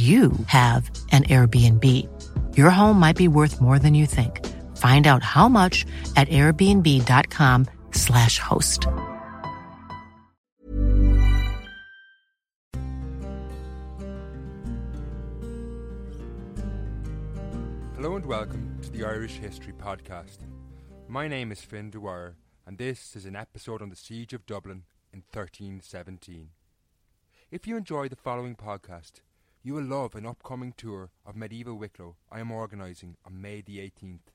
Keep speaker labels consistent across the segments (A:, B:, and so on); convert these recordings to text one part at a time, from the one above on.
A: you have an Airbnb. Your home might be worth more than you think. Find out how much at airbnb.com/slash host.
B: Hello and welcome to the Irish History Podcast. My name is Fin Dwyer, and this is an episode on the Siege of Dublin in 1317. If you enjoy the following podcast, you will love an upcoming tour of medieval Wicklow I am organising on May the 18th.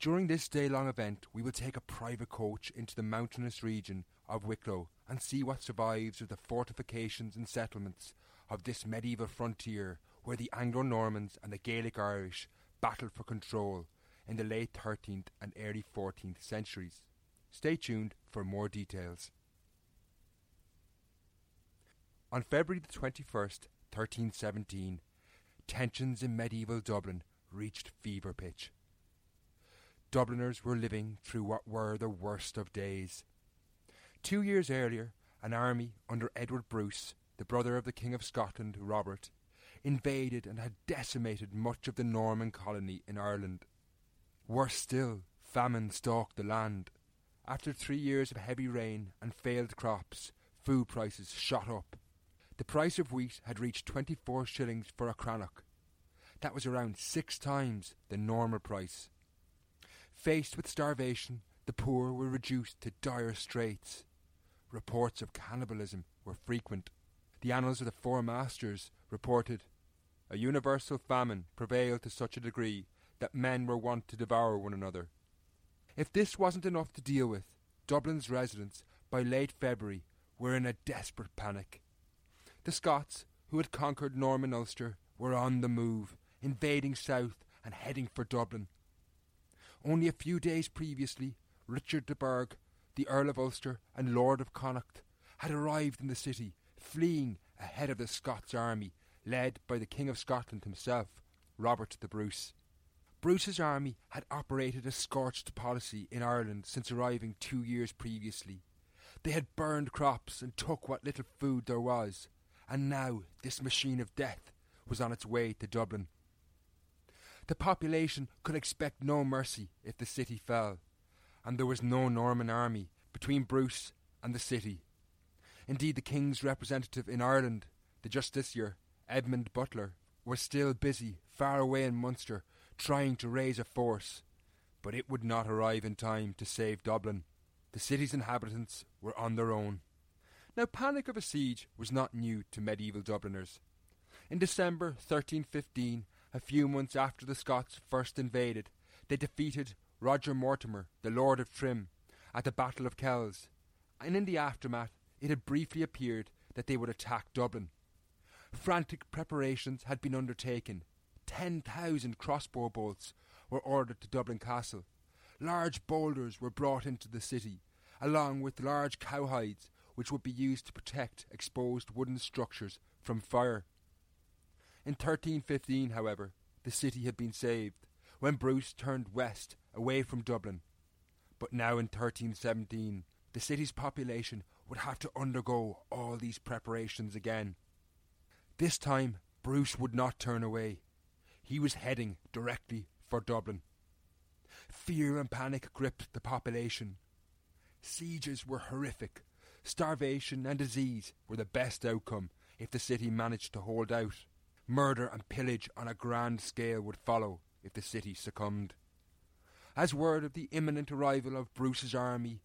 B: During this day long event, we will take a private coach into the mountainous region of Wicklow and see what survives of the fortifications and settlements of this medieval frontier where the Anglo Normans and the Gaelic Irish battled for control in the late 13th and early 14th centuries. Stay tuned for more details. On February the 21st, 1317, tensions in medieval Dublin reached fever pitch. Dubliners were living through what were the worst of days. Two years earlier, an army under Edward Bruce, the brother of the King of Scotland, Robert, invaded and had decimated much of the Norman colony in Ireland. Worse still, famine stalked the land. After three years of heavy rain and failed crops, food prices shot up. The price of wheat had reached 24 shillings for a crannock. That was around six times the normal price. Faced with starvation, the poor were reduced to dire straits. Reports of cannibalism were frequent. The annals of the Four Masters reported a universal famine prevailed to such a degree that men were wont to devour one another. If this wasn't enough to deal with, Dublin's residents, by late February, were in a desperate panic. The Scots, who had conquered Norman Ulster, were on the move, invading south and heading for Dublin. Only a few days previously, Richard de Burgh, the Earl of Ulster and Lord of Connacht, had arrived in the city, fleeing ahead of the Scots army, led by the King of Scotland himself, Robert the Bruce. Bruce's army had operated a scorched policy in Ireland since arriving two years previously. They had burned crops and took what little food there was, and now this machine of death was on its way to Dublin. The population could expect no mercy if the city fell, and there was no Norman army between Bruce and the city. Indeed, the king's representative in Ireland, the justiciar, Edmund Butler, was still busy far away in Munster trying to raise a force, but it would not arrive in time to save Dublin. The city's inhabitants were on their own. Now, panic of a siege was not new to medieval Dubliners. In December 1315, a few months after the Scots first invaded, they defeated Roger Mortimer, the Lord of Trim, at the Battle of Kells, and in the aftermath it had briefly appeared that they would attack Dublin. Frantic preparations had been undertaken. Ten thousand crossbow bolts were ordered to Dublin Castle. Large boulders were brought into the city, along with large cowhides which would be used to protect exposed wooden structures from fire. In 1315, however, the city had been saved when Bruce turned west away from Dublin. But now in 1317, the city's population would have to undergo all these preparations again. This time, Bruce would not turn away. He was heading directly for Dublin. Fear and panic gripped the population. Sieges were horrific. Starvation and disease were the best outcome if the city managed to hold out. Murder and pillage on a grand scale would follow if the city succumbed. As word of the imminent arrival of Bruce's army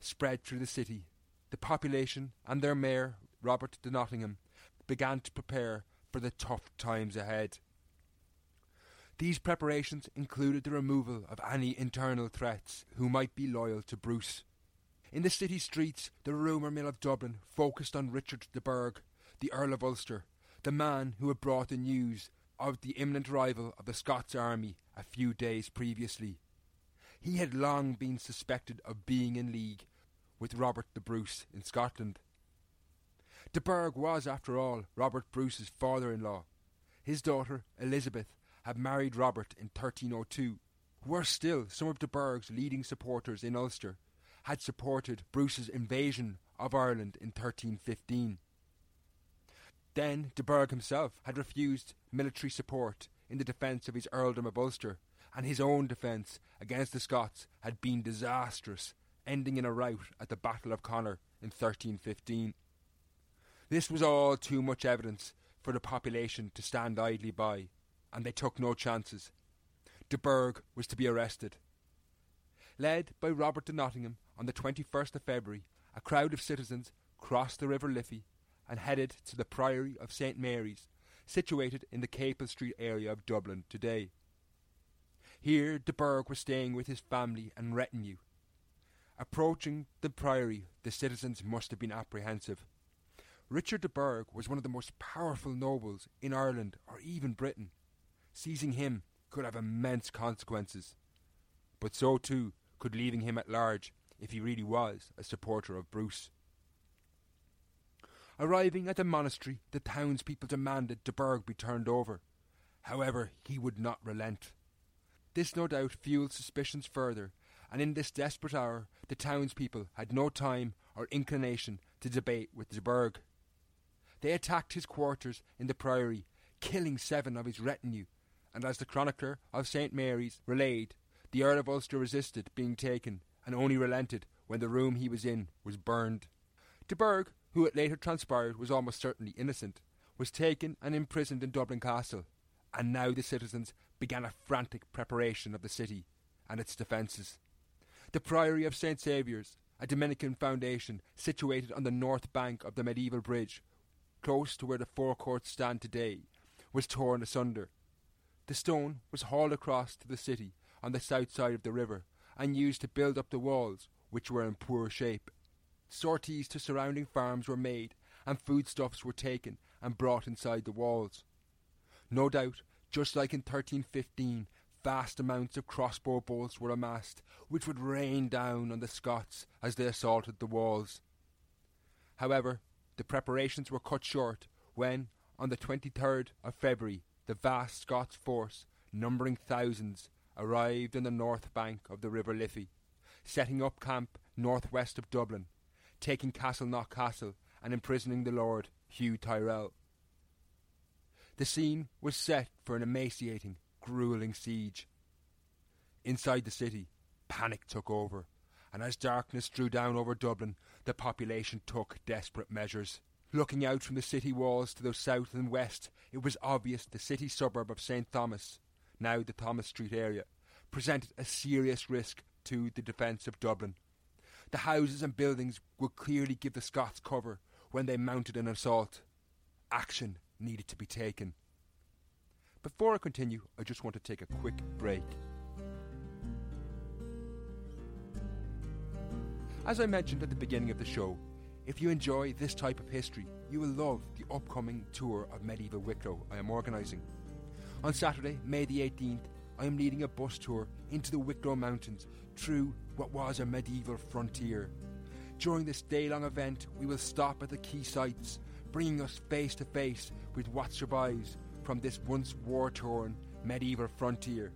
B: spread through the city, the population and their mayor, Robert de Nottingham, began to prepare for the tough times ahead. These preparations included the removal of any internal threats who might be loyal to Bruce. In the city streets, the rumour mill of Dublin focused on Richard de Burgh, the Earl of Ulster, the man who had brought the news of the imminent arrival of the Scots army a few days previously. He had long been suspected of being in league with Robert the Bruce in Scotland. De Burgh was, after all, Robert Bruce's father in law. His daughter, Elizabeth, had married Robert in 1302. Worse still, some of de Burgh's leading supporters in Ulster had supported Bruce's invasion of Ireland in 1315. Then de Burgh himself had refused military support in the defence of his earldom of Ulster, and his own defence against the Scots had been disastrous, ending in a rout at the Battle of Connor in 1315. This was all too much evidence for the population to stand idly by, and they took no chances. De Burgh was to be arrested. Led by Robert de Nottingham on the 21st of February, a crowd of citizens crossed the River Liffey and headed to the Priory of St Mary's, situated in the Capel Street area of Dublin today. Here de Burgh was staying with his family and retinue. Approaching the priory, the citizens must have been apprehensive. Richard de Burgh was one of the most powerful nobles in Ireland or even Britain. Seizing him could have immense consequences. But so too could leaving him at large if he really was a supporter of Bruce. Arriving at the monastery, the townspeople demanded de Burgh be turned over. However, he would not relent. This no doubt fueled suspicions further, and in this desperate hour the townspeople had no time or inclination to debate with de Burgh. They attacked his quarters in the priory, killing seven of his retinue, and as the chronicler of St. Mary's relayed, the Earl of Ulster resisted being taken, and only relented when the room he was in was burned. De Burgh who it later transpired was almost certainly innocent, was taken and imprisoned in Dublin Castle, and now the citizens began a frantic preparation of the city and its defences. The Priory of St Saviour's, a Dominican foundation situated on the north bank of the medieval bridge, close to where the Four Courts stand today, was torn asunder. The stone was hauled across to the city on the south side of the river and used to build up the walls, which were in poor shape. Sorties to surrounding farms were made, and foodstuffs were taken and brought inside the walls. No doubt, just like in 1315, vast amounts of crossbow bolts were amassed, which would rain down on the Scots as they assaulted the walls. However, the preparations were cut short when, on the 23rd of February, the vast Scots force, numbering thousands, arrived on the north bank of the River Liffey, setting up camp northwest of Dublin taking Castleknock Castle and imprisoning the Lord Hugh Tyrrell. The scene was set for an emaciating, grueling siege. Inside the city, panic took over, and as darkness drew down over Dublin, the population took desperate measures. Looking out from the city walls to the south and west, it was obvious the city suburb of St. Thomas, now the Thomas Street area, presented a serious risk to the defence of Dublin. The houses and buildings would clearly give the Scots cover when they mounted an assault. Action needed to be taken. Before I continue, I just want to take a quick break. As I mentioned at the beginning of the show, if you enjoy this type of history, you will love the upcoming tour of medieval Wicklow I am organising. On Saturday, May the 18th, I am leading a bus tour into the Wicklow Mountains through what was a medieval frontier. During this day long event, we will stop at the key sites, bringing us face to face with what survives from this once war torn medieval frontier.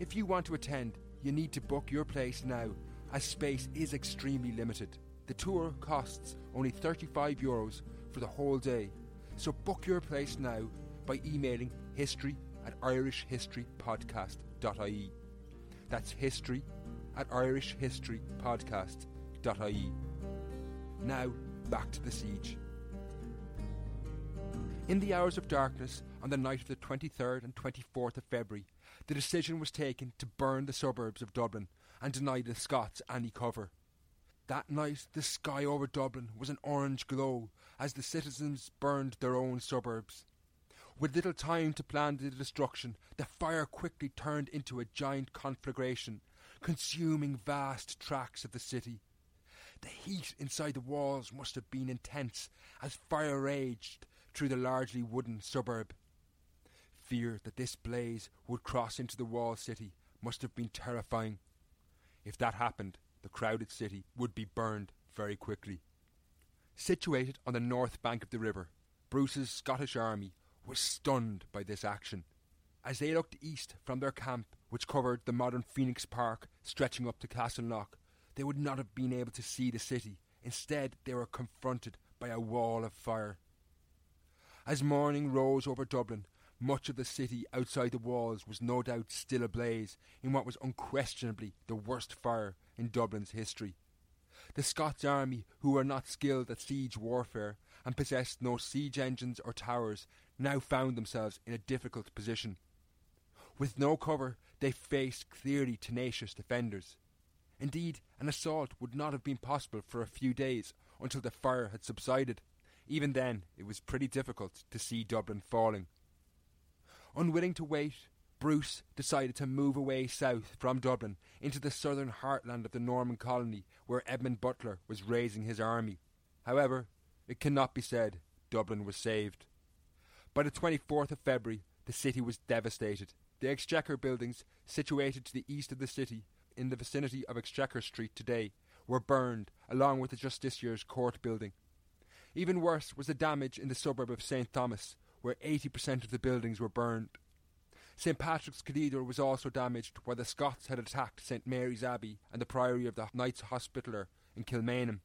B: If you want to attend, you need to book your place now, as space is extremely limited. The tour costs only 35 euros for the whole day, so book your place now by emailing history at irishhistorypodcast.ie. That's history at irishhistorypodcast.ie. Now, back to the siege. In the hours of darkness on the night of the 23rd and 24th of February, the decision was taken to burn the suburbs of Dublin and deny the Scots any cover. That night, the sky over Dublin was an orange glow as the citizens burned their own suburbs. With little time to plan the destruction, the fire quickly turned into a giant conflagration, consuming vast tracts of the city. The heat inside the walls must have been intense as fire raged through the largely wooden suburb. Fear that this blaze would cross into the walled city must have been terrifying. If that happened, the crowded city would be burned very quickly. Situated on the north bank of the river, Bruce's Scottish army was stunned by this action. As they looked east from their camp, which covered the modern Phoenix Park stretching up to Castleknock, they would not have been able to see the city. Instead, they were confronted by a wall of fire. As morning rose over Dublin, much of the city outside the walls was no doubt still ablaze in what was unquestionably the worst fire in Dublin's history. The Scots army, who were not skilled at siege warfare and possessed no siege engines or towers, now found themselves in a difficult position. With no cover, they faced clearly tenacious defenders. Indeed, an assault would not have been possible for a few days until the fire had subsided. Even then, it was pretty difficult to see Dublin falling. Unwilling to wait, Bruce decided to move away south from Dublin into the southern heartland of the Norman colony where Edmund Butler was raising his army. However, it cannot be said Dublin was saved. By the 24th of February, the city was devastated. The Exchequer buildings, situated to the east of the city, in the vicinity of Exchequer Street today, were burned, along with the Justiciar's Court building. Even worse was the damage in the suburb of St. Thomas, where 80% of the buildings were burned. St. Patrick's Cathedral was also damaged, where the Scots had attacked St. Mary's Abbey and the Priory of the Knights Hospitaller in Kilmainham.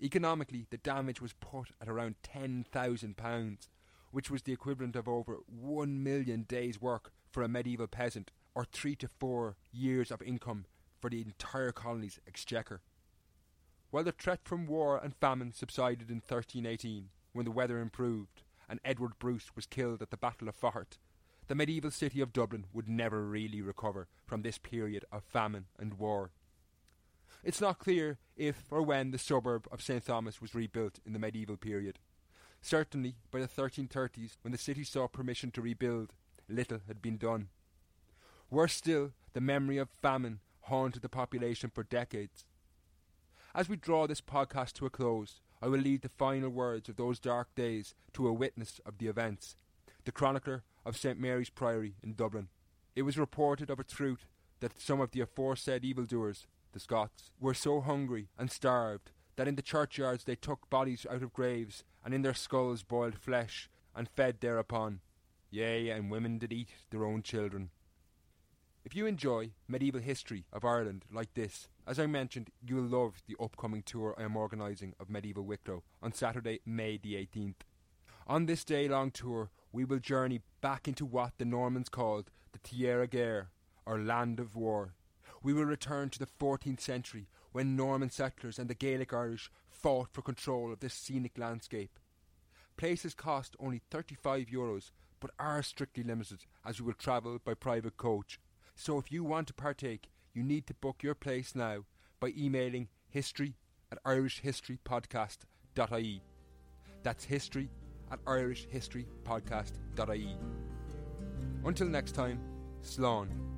B: Economically, the damage was put at around £10,000, which was the equivalent of over one million days' work for a medieval peasant, or three to four years of income for the entire colony's exchequer. While the threat from war and famine subsided in 1318, when the weather improved and Edward Bruce was killed at the Battle of Faughart, the medieval city of Dublin would never really recover from this period of famine and war. It's not clear if or when the suburb of St. Thomas was rebuilt in the medieval period. Certainly, by the 1330s, when the city sought permission to rebuild, little had been done. Worse still, the memory of famine haunted the population for decades. As we draw this podcast to a close, I will leave the final words of those dark days to a witness of the events, the chronicler of St. Mary's Priory in Dublin. It was reported of a truth that some of the aforesaid evildoers, the Scots, were so hungry and starved that in the churchyards they took bodies out of graves, and in their skulls boiled flesh, and fed thereupon. Yea, and women did eat their own children. If you enjoy medieval history of Ireland like this, as I mentioned, you'll love the upcoming tour I am organising of Medieval Wicklow on Saturday, May the 18th. On this day long tour, we will journey back into what the Normans called the Terra Guerre, or Land of War. We will return to the 14th century when Norman settlers and the Gaelic Irish fought for control of this scenic landscape. Places cost only 35 euros but are strictly limited as we will travel by private coach. So if you want to partake, you need to book your place now by emailing history at irishhistorypodcast.ie. That's history at irishhistorypodcast.ie. Until next time, Slán.